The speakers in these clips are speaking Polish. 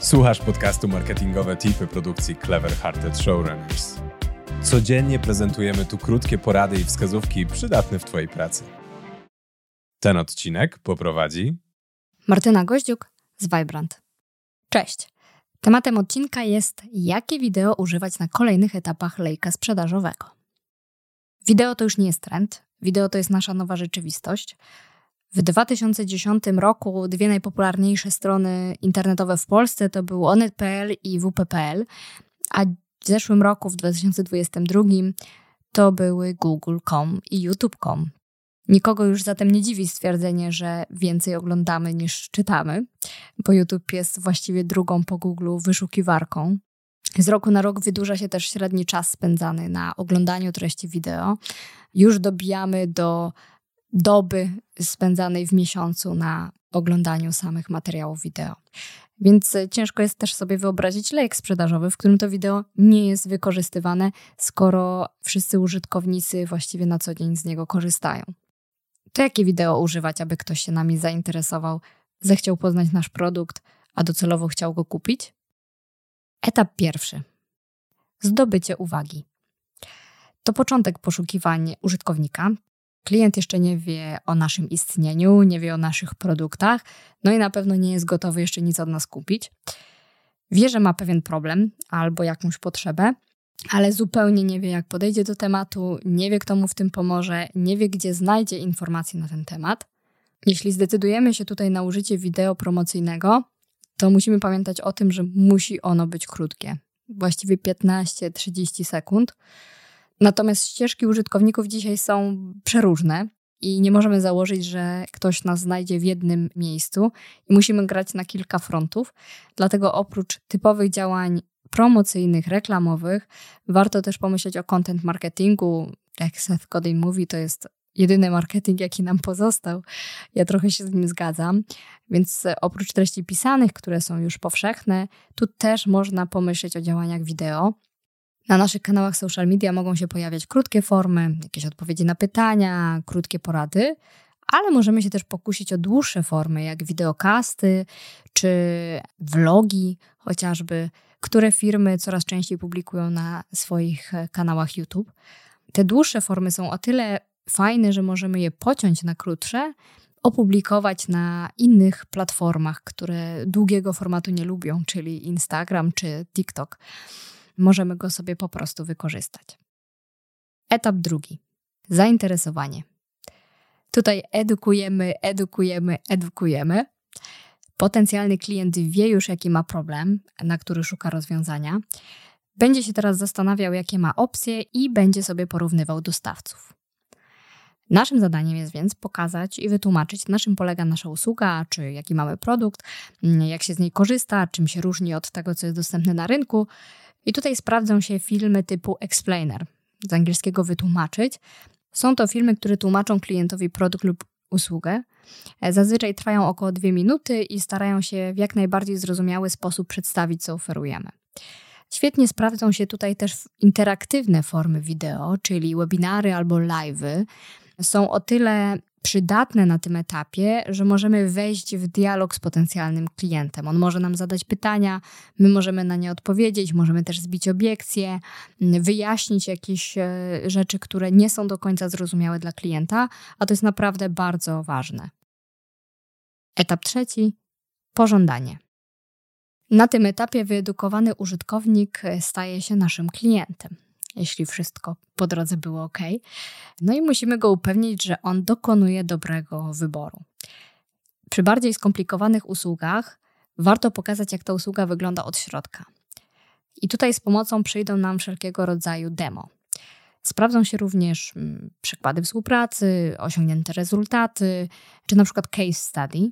Słuchasz podcastu Marketingowe Tipy produkcji Clever Hearted Showrunners. Codziennie prezentujemy tu krótkie porady i wskazówki przydatne w Twojej pracy. Ten odcinek poprowadzi Martyna Goździuk z Vibrant. Cześć. Tematem odcinka jest, jakie wideo używać na kolejnych etapach lejka sprzedażowego. Wideo to już nie jest trend, wideo to jest nasza nowa rzeczywistość. W 2010 roku dwie najpopularniejsze strony internetowe w Polsce to był onet.pl i wp.pl, a w zeszłym roku, w 2022, to były google.com i youtube.com. Nikogo już zatem nie dziwi stwierdzenie, że więcej oglądamy niż czytamy, bo YouTube jest właściwie drugą po Google wyszukiwarką. Z roku na rok wydłuża się też średni czas spędzany na oglądaniu treści wideo. Już dobijamy do doby spędzanej w miesiącu na oglądaniu samych materiałów wideo. Więc ciężko jest też sobie wyobrazić lejek sprzedażowy, w którym to wideo nie jest wykorzystywane, skoro wszyscy użytkownicy właściwie na co dzień z niego korzystają. To jakie wideo używać, aby ktoś się nami zainteresował, zechciał poznać nasz produkt, a docelowo chciał go kupić? Etap pierwszy. Zdobycie uwagi. To początek poszukiwań użytkownika. Klient jeszcze nie wie o naszym istnieniu, nie wie o naszych produktach, no i na pewno nie jest gotowy jeszcze nic od nas kupić. Wie, że ma pewien problem albo jakąś potrzebę, ale zupełnie nie wie, jak podejdzie do tematu, nie wie, kto mu w tym pomoże, nie wie, gdzie znajdzie informacje na ten temat. Jeśli zdecydujemy się tutaj na użycie wideo promocyjnego, to musimy pamiętać o tym, że musi ono być krótkie, właściwie 15-30 sekund. Natomiast ścieżki użytkowników dzisiaj są przeróżne i nie możemy założyć, że ktoś nas znajdzie w jednym miejscu i musimy grać na kilka frontów. Dlatego oprócz typowych działań promocyjnych, reklamowych, warto też pomyśleć o content marketingu. Jak Seth Godin mówi, to jest jedyny marketing, jaki nam pozostał. Ja trochę się z nim zgadzam. Więc oprócz treści pisanych, które są już powszechne, tu też można pomyśleć o działaniach wideo. Na naszych kanałach social media mogą się pojawiać krótkie formy, jakieś odpowiedzi na pytania, krótkie porady, ale możemy się też pokusić o dłuższe formy, jak wideokasty czy vlogi chociażby, które firmy coraz częściej publikują na swoich kanałach YouTube. Te dłuższe formy są o tyle fajne, że możemy je pociąć na krótsze, opublikować na innych platformach, które długiego formatu nie lubią, czyli Instagram czy TikTok. Możemy go sobie po prostu wykorzystać. Etap drugi. Zainteresowanie. Tutaj edukujemy, edukujemy, edukujemy. Potencjalny klient wie już, jaki ma problem, na który szuka rozwiązania. Będzie się teraz zastanawiał, jakie ma opcje i będzie sobie porównywał dostawców. Naszym zadaniem jest więc pokazać i wytłumaczyć, na czym polega nasza usługa, czy jaki mamy produkt, jak się z niej korzysta, czym się różni od tego, co jest dostępne na rynku. I tutaj sprawdzą się filmy typu explainer, z angielskiego wytłumaczyć. Są to filmy, które tłumaczą klientowi produkt lub usługę. Zazwyczaj trwają około dwie minuty i starają się w jak najbardziej zrozumiały sposób przedstawić, co oferujemy. Świetnie sprawdzą się tutaj też interaktywne formy wideo, czyli webinary albo live'y. Są o tyle przydatne na tym etapie, że możemy wejść w dialog z potencjalnym klientem. On może nam zadać pytania, my możemy na nie odpowiedzieć, możemy też zbić obiekcje, wyjaśnić jakieś e, rzeczy, które nie są do końca zrozumiałe dla klienta, a to jest naprawdę bardzo ważne. Etap trzeci pożądanie. Na tym etapie wyedukowany użytkownik staje się naszym klientem jeśli wszystko po drodze było ok. No i musimy go upewnić, że on dokonuje dobrego wyboru. Przy bardziej skomplikowanych usługach warto pokazać, jak ta usługa wygląda od środka. I tutaj z pomocą przyjdą nam wszelkiego rodzaju demo. Sprawdzą się również mm, przykłady współpracy, osiągnięte rezultaty, czy na przykład case study.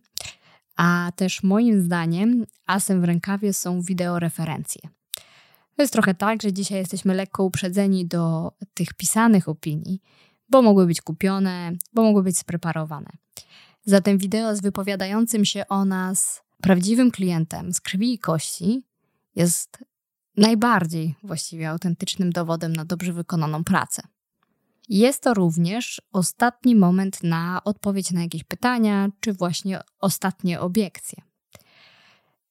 A też moim zdaniem asem w rękawie są wideoreferencje. To jest trochę tak, że dzisiaj jesteśmy lekko uprzedzeni do tych pisanych opinii, bo mogły być kupione, bo mogły być spreparowane. Zatem wideo z wypowiadającym się o nas prawdziwym klientem z krwi i kości jest najbardziej właściwie autentycznym dowodem na dobrze wykonaną pracę. Jest to również ostatni moment na odpowiedź na jakieś pytania, czy właśnie ostatnie obiekcje.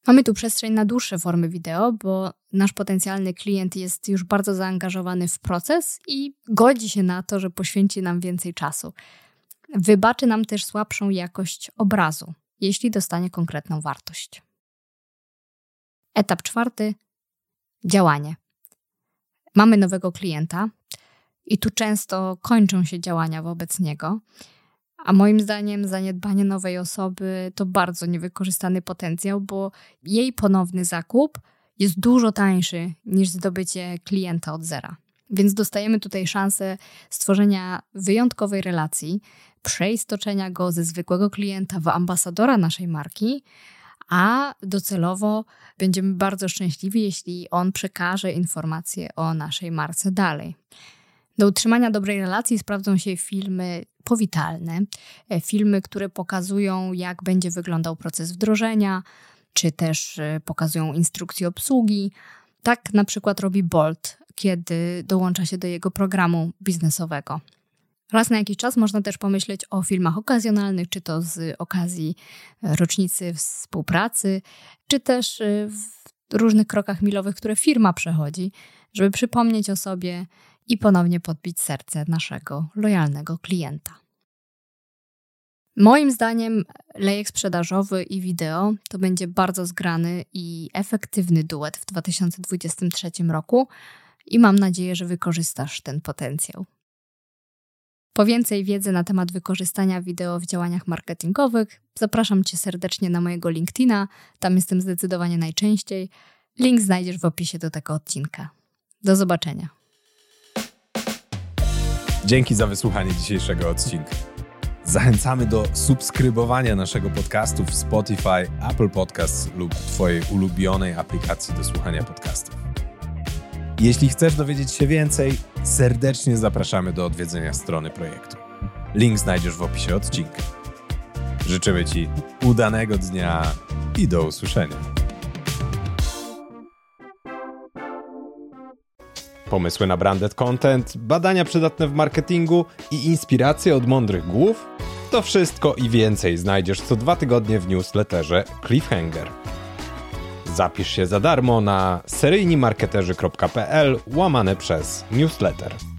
Mamy tu przestrzeń na dłuższe formy wideo, bo nasz potencjalny klient jest już bardzo zaangażowany w proces i godzi się na to, że poświęci nam więcej czasu. Wybaczy nam też słabszą jakość obrazu, jeśli dostanie konkretną wartość. Etap czwarty działanie. Mamy nowego klienta i tu często kończą się działania wobec niego. A moim zdaniem zaniedbanie nowej osoby to bardzo niewykorzystany potencjał, bo jej ponowny zakup jest dużo tańszy niż zdobycie klienta od zera. Więc dostajemy tutaj szansę stworzenia wyjątkowej relacji, przeistoczenia go ze zwykłego klienta w ambasadora naszej marki, a docelowo będziemy bardzo szczęśliwi, jeśli on przekaże informacje o naszej marce dalej. Do utrzymania dobrej relacji sprawdzą się filmy powitalne, e, filmy, które pokazują, jak będzie wyglądał proces wdrożenia, czy też e, pokazują instrukcje obsługi. Tak na przykład robi Bolt, kiedy dołącza się do jego programu biznesowego. Raz na jakiś czas można też pomyśleć o filmach okazjonalnych, czy to z okazji rocznicy współpracy, czy też e, w różnych krokach milowych, które firma przechodzi, żeby przypomnieć o sobie i ponownie podbić serce naszego lojalnego klienta. Moim zdaniem lejek sprzedażowy i wideo to będzie bardzo zgrany i efektywny duet w 2023 roku i mam nadzieję, że wykorzystasz ten potencjał. Po więcej wiedzy na temat wykorzystania wideo w działaniach marketingowych zapraszam Cię serdecznie na mojego LinkedIna, tam jestem zdecydowanie najczęściej. Link znajdziesz w opisie do tego odcinka. Do zobaczenia. Dzięki za wysłuchanie dzisiejszego odcinka. Zachęcamy do subskrybowania naszego podcastu w Spotify, Apple Podcasts lub Twojej ulubionej aplikacji do słuchania podcastów. Jeśli chcesz dowiedzieć się więcej, serdecznie zapraszamy do odwiedzenia strony projektu. Link znajdziesz w opisie odcinka. Życzymy Ci udanego dnia i do usłyszenia. Pomysły na branded content, badania przydatne w marketingu i inspiracje od mądrych głów? To wszystko i więcej znajdziesz co dwa tygodnie w newsletterze Cliffhanger. Zapisz się za darmo na seryjnimarketerzy.pl łamane przez newsletter.